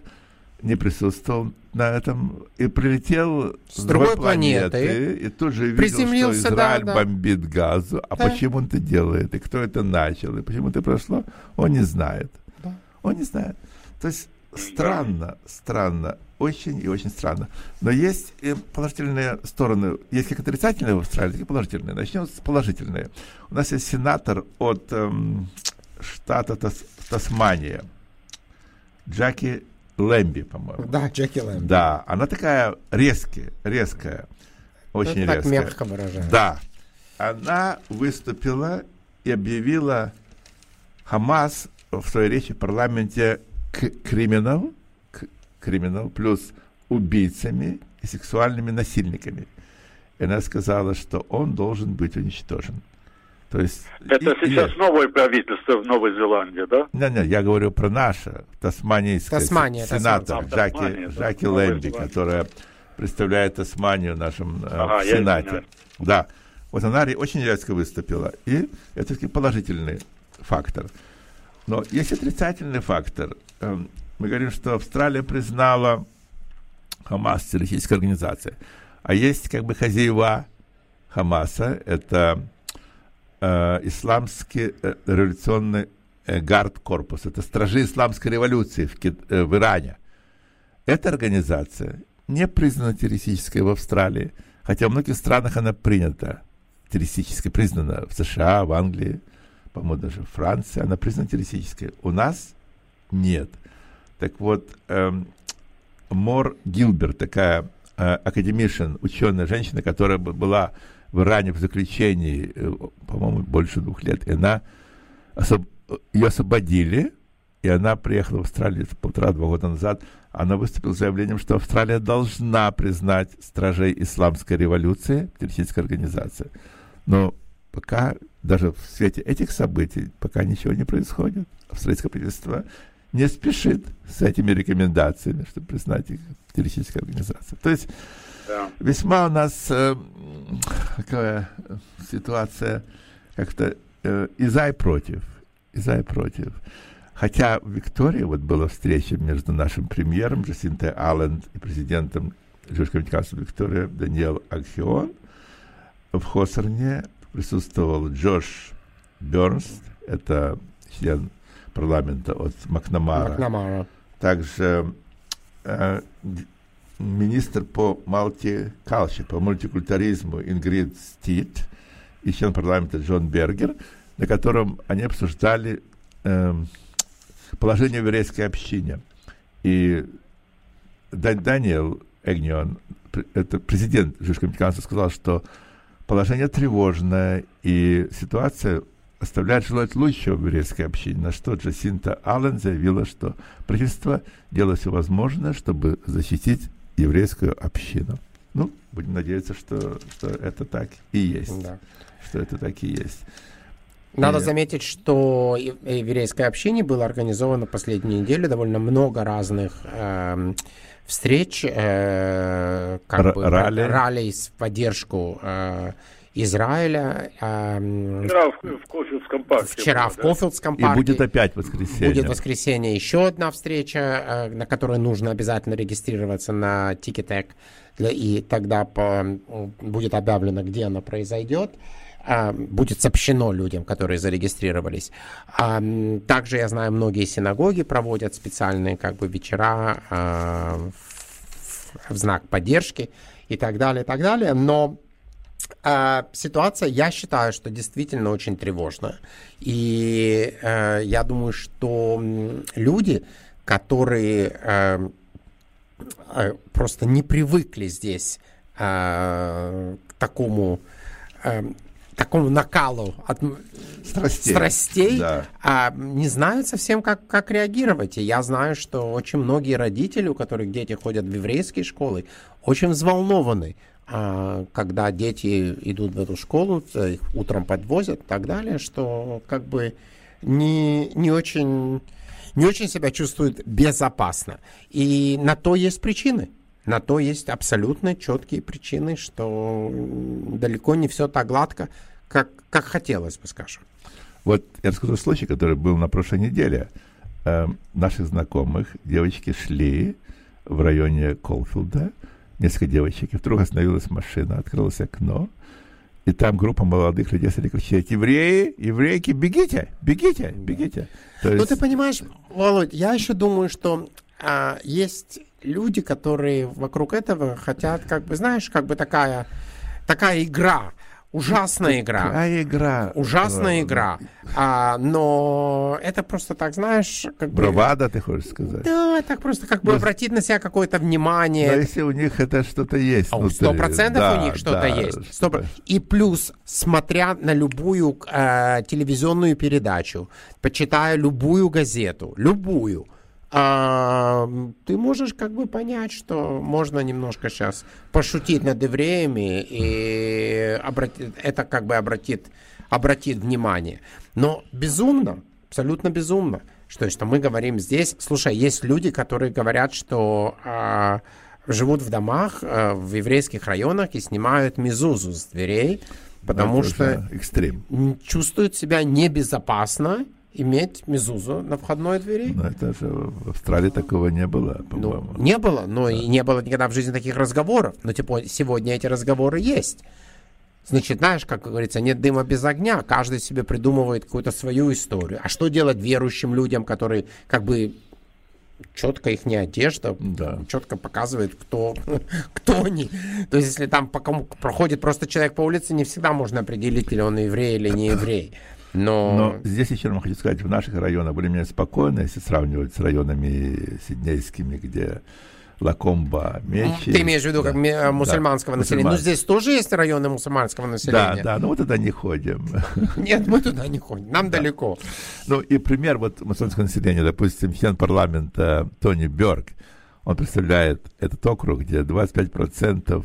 не присутствовал на этом и прилетел с другой планеты, планеты и тут же видел, что Израиль да, да. бомбит газу. А да. почему он это делает, и кто это начал, и почему это прошло, он не знает. Да. Он не знает. То есть странно, странно, очень и очень странно. Но есть и положительные стороны. Есть как отрицательные в Австралии, так и положительные. Начнем с положительные. У нас есть сенатор от эм, штата Тас, Тасмания, Джаки Лэмби, по-моему. Да, Джеки Лэмби. Да, она такая резкая, резкая, очень Это резкая. Так мягко выражается. Да. Она выступила и объявила Хамас в своей речи в парламенте криминал, криминал плюс убийцами и сексуальными насильниками. И она сказала, что он должен быть уничтожен. То есть, Это и, сейчас и... новое правительство в Новой Зеландии, да? Не, не, я говорю про наше, тасманийское, Тасмания, сенатор Тасмания. Джаки, Тасмания, Джаки Лэмби, которая представляет Тасманию в нашем э, ага, Сенате. Да, вот она очень резко выступила, и это таки положительный фактор. Но есть отрицательный фактор. Эм, мы говорим, что Австралия признала Хамас террористической организацией, а есть как бы хозяева Хамаса, это э, исламский э, революционный э, гард-корпус. Это стражи исламской революции в, в Иране. Эта организация не признана террористической в Австралии, хотя в многих странах она принята террористической, признана в США, в Англии, по-моему, даже в Франции, она признана террористической. У нас нет. Так вот, эм, Мор Гилберт, такая э, академишн, ученая женщина, которая была в Иране в заключении, э, по-моему, больше двух лет. И она особ... ее освободили, и она приехала в Австралию полтора-два года назад. Она выступила с заявлением, что Австралия должна признать стражей исламской революции, террористической организации. Но пока, даже в свете этих событий, пока ничего не происходит. Австралийское правительство не спешит с этими рекомендациями, чтобы признать их террористической организацией. То есть да. Весьма у нас э, такая ситуация как-то э, и за, и против. И за, и против. Хотя в Виктории вот была встреча между нашим премьером Джасинтой Алленд и президентом Жюрского американства Виктория Даниэл Аксион. В Хосерне присутствовал Джош Бернс, это член парламента от Макнамара. Макнамара. Также э, министр по мультикалче, по мультикультуризму Ингрид Стит и член парламента Джон Бергер, на котором они обсуждали э, положение в еврейской общине. И Даниэл Эгнион, это президент Жижского американства, сказал, что положение тревожное, и ситуация оставляет желать лучшего в еврейской общине, на что Джасинта Аллен заявила, что правительство делает все возможное, чтобы защитить еврейскую общину. Ну, будем надеяться, что, что это так и есть. Да. Что это так и есть. Надо и... заметить, что в еврейской общине было организовано последние недели довольно много разных э, встреч, э, как Р- бы, ралли. ралли в поддержку э, Израиля. Э, вчера в, в Кофилдском парке. Вчера в Кофилдском парке. И будет опять воскресенье. Будет воскресенье еще одна встреча, э, на которой нужно обязательно регистрироваться на Ticketek. И тогда по, будет объявлено, где она произойдет а, будет сообщено людям, которые зарегистрировались. А, также я знаю, многие синагоги проводят специальные как бы вечера а, в, в знак поддержки и так далее, и так далее. Но Uh, ситуация, я считаю, что действительно очень тревожная. И uh, я думаю, что люди, которые uh, просто не привыкли здесь к такому такому накалу от страстей, страстей да. а, не знают совсем, как, как реагировать. И я знаю, что очень многие родители, у которых дети ходят в еврейские школы, очень взволнованы когда дети идут в эту школу, их утром подвозят и так далее, что как бы не, не очень не очень себя чувствуют безопасно. И на то есть причины. На то есть абсолютно четкие причины, что далеко не все так гладко, как, как хотелось бы, скажем. Вот я расскажу случай, который был на прошлой неделе. Э, наших знакомых девочки шли в районе Колфилда, несколько девочек, и вдруг остановилась машина, открылось окно, и там группа молодых людей стали кричать, евреи, еврейки, бегите, бегите, бегите. То ну, есть... Ну, ты понимаешь, Володь, я еще думаю, что а, есть люди, которые вокруг этого хотят, как бы, знаешь, как бы такая, такая игра. Ужасная игра. Какая игра? Ужасная да. игра. А, но это просто так, знаешь, как бы... Бравада, ты хочешь сказать? Да, так просто как бы но... обратить на себя какое-то внимание. Но если у них это что-то есть Сто процентов да, у них что-то да, есть. 100%. И плюс, смотря на любую э, телевизионную передачу, почитая любую газету, любую, а, ты можешь как бы понять, что можно немножко сейчас пошутить над евреями, и обратит, это как бы обратит, обратит внимание. Но безумно, абсолютно безумно, что, что мы говорим здесь. Слушай, есть люди, которые говорят, что а, живут в домах а, в еврейских районах и снимают мизузу с дверей, потому это что экстрем. чувствуют себя небезопасно иметь мезузу на входной двери. Но это же в Австралии такого не было, по-моему. Ну, не было, но да. и не было никогда в жизни таких разговоров. Но типа сегодня эти разговоры есть. Значит, знаешь, как говорится, нет дыма без огня. Каждый себе придумывает какую-то свою историю. А что делать верующим людям, которые как бы четко их не одежда, да. четко показывает, кто, кто они. То есть, если там по кому проходит просто человек по улице, не всегда можно определить, или он еврей или не еврей. Но... Но здесь еще хочу сказать, в наших районах более-менее спокойно, если сравнивать с районами сиднейскими, где Лакомба, Мечи. Ты имеешь в виду да, как мусульманского да, населения? Ну, здесь тоже есть районы мусульманского населения. Да, да, но мы туда не ходим. Нет, мы туда не ходим, нам да. далеко. Ну, и пример вот мусульманского населения, допустим, член парламента Тони Бёрк, он представляет этот округ, где 25%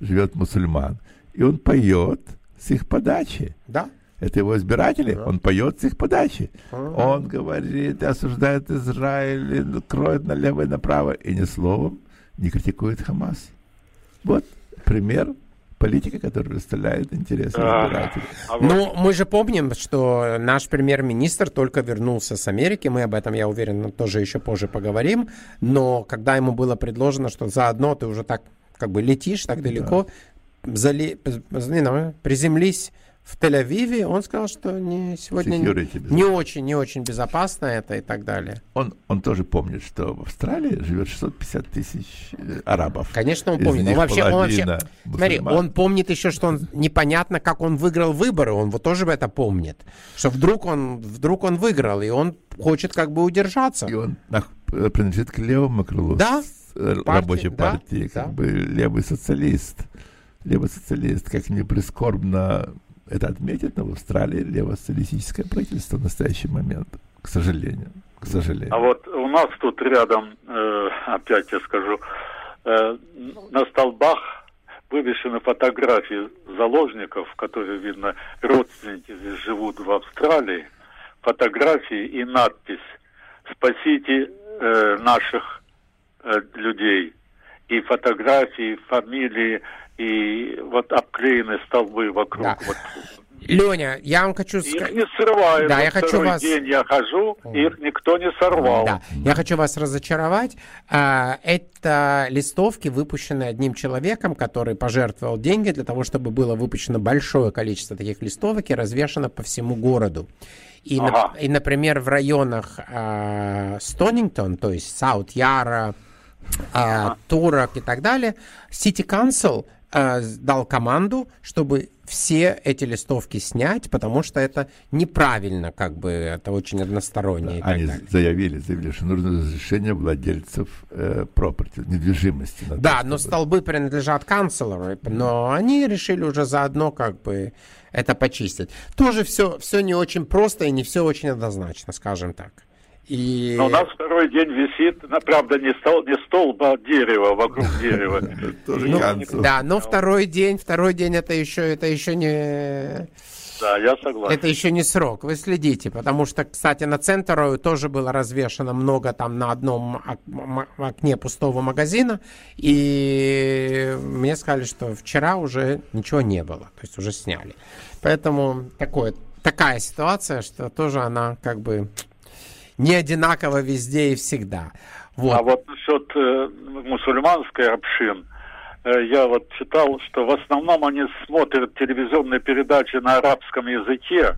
живет мусульман, и он поет с их подачи. Да это его избиратели, да. он поет с их подачи. Ага. Он говорит, осуждает Израиль, кроет налево и направо, и ни словом не критикует Хамас. Вот пример политика, которая представляет интересы избирателей. А ну, мы же помним, что наш премьер-министр только вернулся с Америки, мы об этом, я уверен, тоже еще позже поговорим, но когда ему было предложено, что заодно ты уже так как бы летишь так далеко, да. зали, приземлись в Тель-Авиве, он сказал, что не, сегодня не, не очень, не очень безопасно это и так далее. Он, он тоже помнит, что в Австралии живет 650 тысяч э, арабов. Конечно, он помнит. Он вообще, он вообще, смотри, он помнит еще, что он непонятно, как он выиграл выборы. Он вот тоже это помнит, что вдруг он, вдруг он выиграл, и он хочет как бы удержаться. И он э, принадлежит к левому крылу да? Э, рабочей партии, да, как да. бы левый социалист. Левый социалист, как ни прискорбно это отметит в Австралии левосоциалистическое правительство в настоящий момент, к сожалению. К сожалению. А вот у нас тут рядом, э, опять я скажу, э, на столбах вывешены фотографии заложников, которые, видно, родственники здесь живут в Австралии, фотографии и надпись «Спасите э, наших э, людей» и фотографии, фамилии и вот обклеены столбы вокруг. Да. Вот. Леня, я вам хочу сказать... Их не срывают. Да, я хочу вас... день я хожу, их никто не сорвал. Да, я хочу вас разочаровать. А, это листовки, выпущенные одним человеком, который пожертвовал деньги для того, чтобы было выпущено большое количество таких листовок и развешено по всему городу. И, ага. на, и например, в районах э, Стонингтон, то есть Саут-Яра, э, ага. Турок и так далее, City Council э, дал команду, чтобы все эти листовки снять, потому что это неправильно, как бы это очень односторонне. Они заявили, заявили, что нужно разрешение владельцев э, property, недвижимости. Да, то, но чтобы... столбы принадлежат канцлеру, но они решили уже заодно как бы это почистить. Тоже все, все не очень просто и не все очень однозначно, скажем так. И... Но у нас второй день висит, правда, не, стол, не столб, а дерево, вокруг дерева. Ну, да, но второй день, второй день это еще, это еще не... Да, я согласен. Это еще не срок, вы следите, потому что, кстати, на Центрою тоже было развешено много там на одном окне пустого магазина, и мне сказали, что вчера уже ничего не было, то есть уже сняли. Поэтому такое такая ситуация, что тоже она как бы не одинаково везде и всегда. Вот. А вот насчет э, мусульманской общин, э, я вот читал, что в основном они смотрят телевизионные передачи на арабском языке,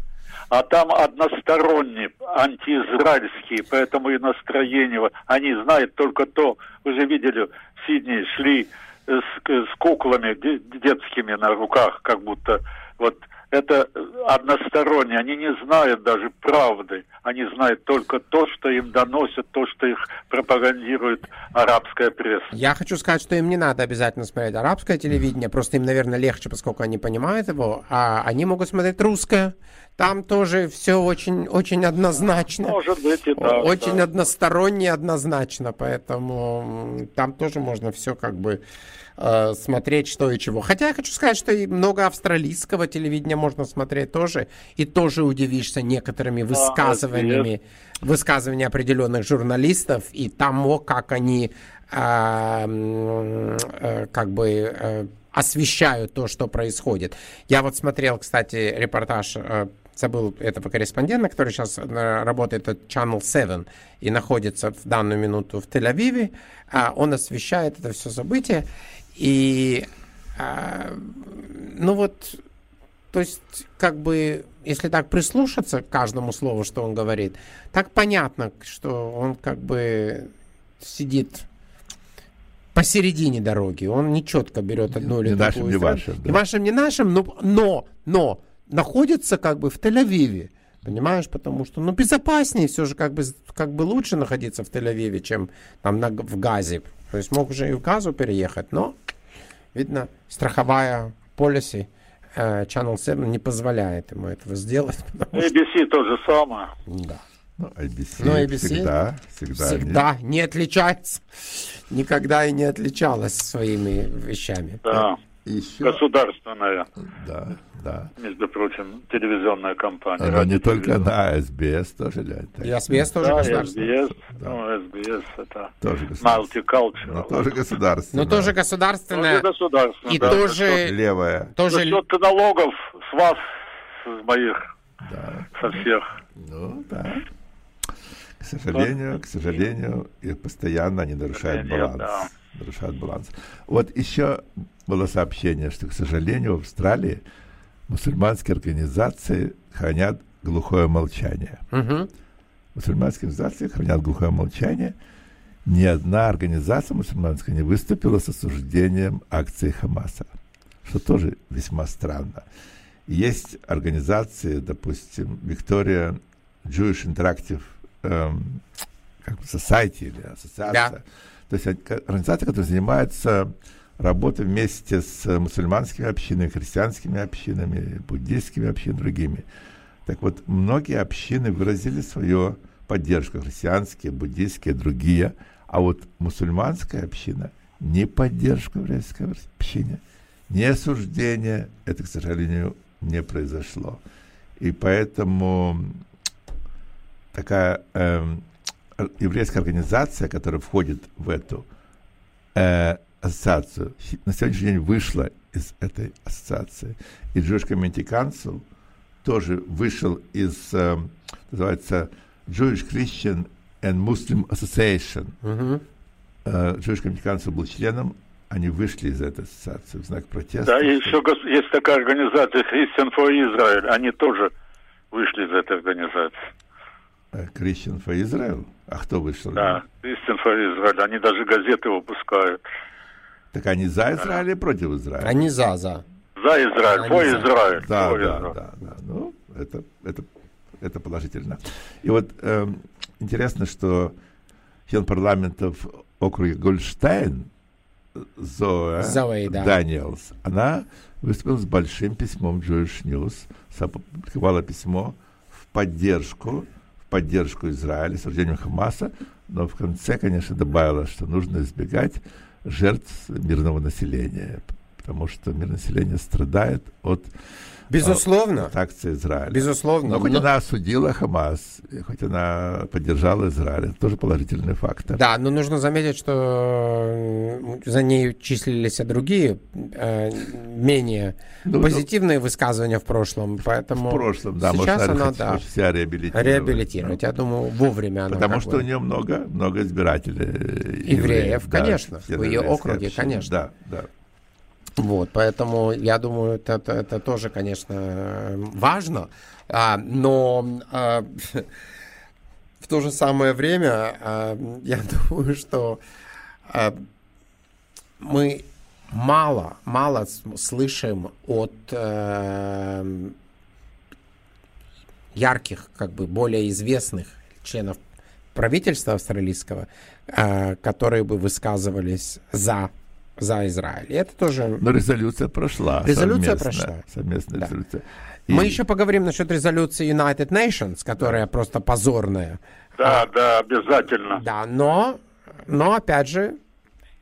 а там односторонние, антиизраильские, поэтому и настроение, они знают только то, вы же видели, в Сиднее шли с, с куклами детскими на руках, как будто вот это односторонне. Они не знают даже правды. Они знают только то, что им доносят, то, что их пропагандирует арабская пресса. Я хочу сказать, что им не надо обязательно смотреть арабское телевидение. Просто им, наверное, легче, поскольку они понимают его. А они могут смотреть русское. Там тоже все очень, очень однозначно. Может быть и так. Очень да. односторонне однозначно. Поэтому там тоже можно все как бы э, смотреть что и чего. Хотя я хочу сказать, что и много австралийского телевидения можно смотреть тоже, и тоже удивишься некоторыми высказываниями, а, высказываниями определенных журналистов и тому, как они э, э, как бы э, освещают то, что происходит. Я вот смотрел, кстати, репортаж э, забыл этого корреспондента, который сейчас э, работает от Channel 7 и находится в данную минуту в Тель-Авиве. А он освещает это все событие. И, а, ну вот, то есть, как бы, если так прислушаться к каждому слову, что он говорит, так понятно, что он как бы сидит посередине дороги. Он не четко берет одну или другую. Не вашим, да. Не вашим, не нашим, но, но, но находится как бы в Тель-Авиве. Понимаешь, потому что, ну, безопаснее все же, как бы, как бы лучше находиться в Тель-Авиве, чем там на, в Газе. То есть мог уже и в Газу переехать, но, видно, страховая полиси э, Channel 7 не позволяет ему этого сделать. ABC что... то же самое. Да. Ну, ABC, Но ABC всегда, всегда, всегда не... не отличается, никогда и не отличалась своими вещами. Да. Еще... Государственная. Да, да. Между прочим, телевизионная компания. Но не только на СБС тоже для И СБС тоже да, государственная. СБС, да. ну, СБС это тоже multicultural. Но тоже государственная. Но тоже государственная. Тоже государственная, И да. тоже... Левая. Тоже... За счет налогов с вас, с моих, да. со всех. Ну, да. К сожалению, к сожалению, и постоянно они нарушают баланс. Да. Нарушают баланс. Вот еще было сообщение, что, к сожалению, в Австралии мусульманские организации хранят глухое молчание. Угу. Мусульманские организации хранят глухое молчание. Ни одна организация мусульманская не выступила с осуждением акции Хамаса, что тоже весьма странно. Есть организации, допустим, Victoria Jewish Interactive эм, как бы Society или ассоциация. Да. То есть организация, которая занимается работы вместе с мусульманскими общинами, христианскими общинами, буддийскими общинами, другими. Так вот, многие общины выразили свою поддержку, христианские, буддийские, другие, а вот мусульманская община не поддержку еврейской общине, не осуждение, это, к сожалению, не произошло. И поэтому такая э, еврейская организация, которая входит в эту э, ассоциацию, на сегодняшний день вышла из этой ассоциации. И Jewish Community Council тоже вышел из, э, называется, Jewish Christian and Muslim Association. Uh-huh. Uh, Jewish Community Council был членом, они вышли из этой ассоциации в знак протеста. Да, и еще есть такая организация Christian for Israel, они тоже вышли из этой организации. Э, Christian for Israel? А кто вышел? Да, Christian for Israel, они даже газеты выпускают. Так они за Израиль или против Израиля? Они за, за. За Израиль, for Израиль. Да, for да, Израиль. да, да. Ну, это, это, это положительно. И вот э, интересно, что член парламента в округе Гольштайн, Зоя Зои, да. Даниэлс, она выступила с большим письмом Jewish News, опубликовала письмо в поддержку, поддержку Израиля с рождением Хамаса, но в конце, конечно, добавила, что нужно избегать жертв мирного населения. потому что мирное население страдает от Безусловно. От акции Израиля. Безусловно. Но хоть но... она осудила Хамас, хоть она поддержала Израиль, это тоже положительный фактор. Да, но нужно заметить, что за ней числились и другие э, менее ну, ну позитивные ну, высказывания в прошлом, поэтому в прошлом, да, сейчас она да, себя реабилитировать. Реабилитировать, я думаю, вовремя она. Потому что бы... у нее много, много избирателей. Евреев, евреев конечно, да, в ее округе, конечно. Да, да. Вот, поэтому я думаю, это, это, это тоже, конечно, важно, а, но а, в то же самое время а, я думаю, что а, мы мало, мало слышим от а, ярких, как бы более известных членов правительства австралийского, а, которые бы высказывались за за Израиль. И это тоже... Но резолюция прошла. Резолюция прошла. Совместная да. резолюция. И... Мы еще поговорим насчет резолюции United Nations, которая да. просто позорная. Да, а, да, обязательно. Да, но, но опять же,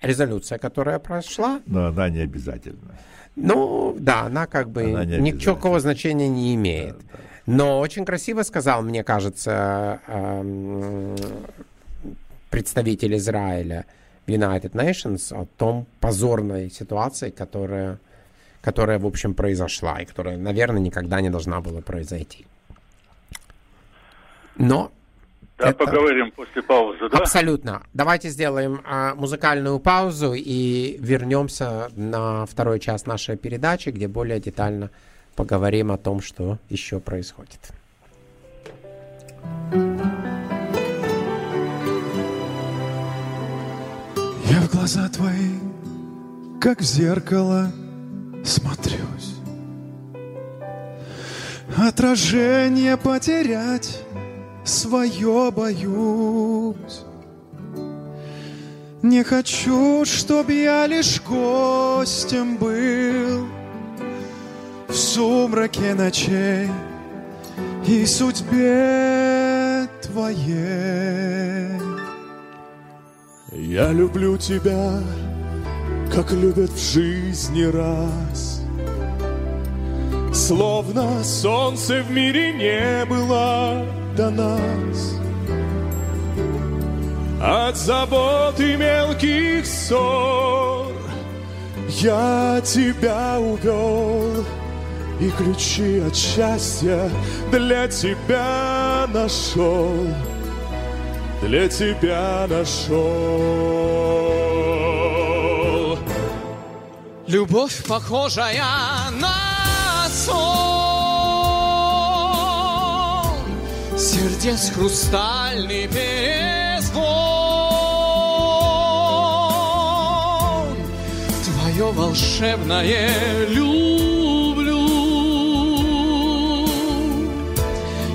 резолюция, которая прошла... Но она не обязательна. Ну, да, она как бы она никакого значения не имеет. Да, да. Но очень красиво сказал, мне кажется, эм, представитель Израиля, United Nations о том позорной ситуации, которая, которая, в общем, произошла и которая, наверное, никогда не должна была произойти. Но да, это... поговорим после паузы, да? Абсолютно. Давайте сделаем а, музыкальную паузу и вернемся на второй час нашей передачи, где более детально поговорим о том, что еще происходит. Я в глаза твои, как в зеркало, смотрюсь. Отражение потерять свое боюсь. Не хочу, чтоб я лишь гостем был В сумраке ночей и судьбе твоей. Я люблю тебя, как любят в жизни раз. Словно солнце в мире не было до нас. От забот и мелких ссор я тебя увел И ключи от счастья для тебя нашел для тебя нашел. Любовь, похожая на сон, сердец хрустальный перезвон, твое волшебное люблю.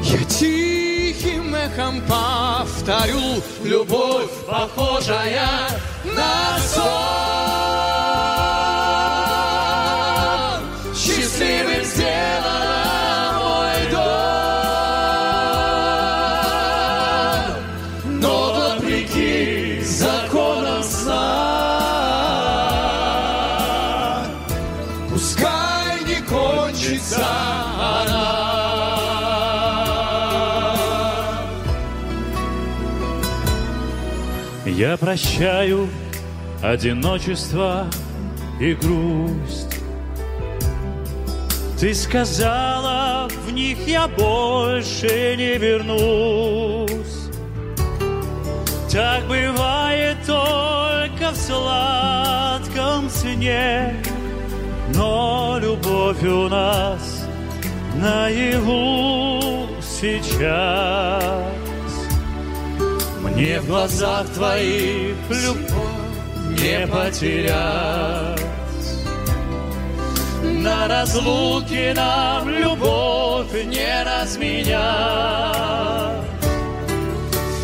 Я тихим эхом память повторю, любовь похожая на сон. Я прощаю одиночество и грусть. Ты сказала, в них я больше не вернусь. Так бывает только в сладком сне, но любовь у нас наяву сейчас. Мне в глазах твоих любовь не потерять. На разлуке нам любовь не разменять.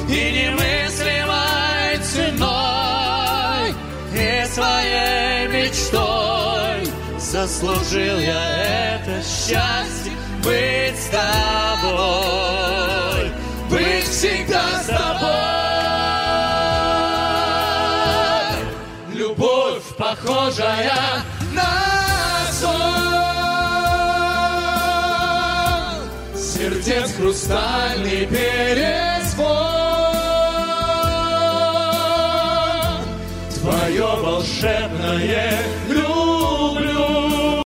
И немыслимой ценой и своей мечтой заслужил я это счастье быть с тобой, всегда с тобой. Любовь, похожая на сон. Сердец хрустальный перезвон. Твое волшебное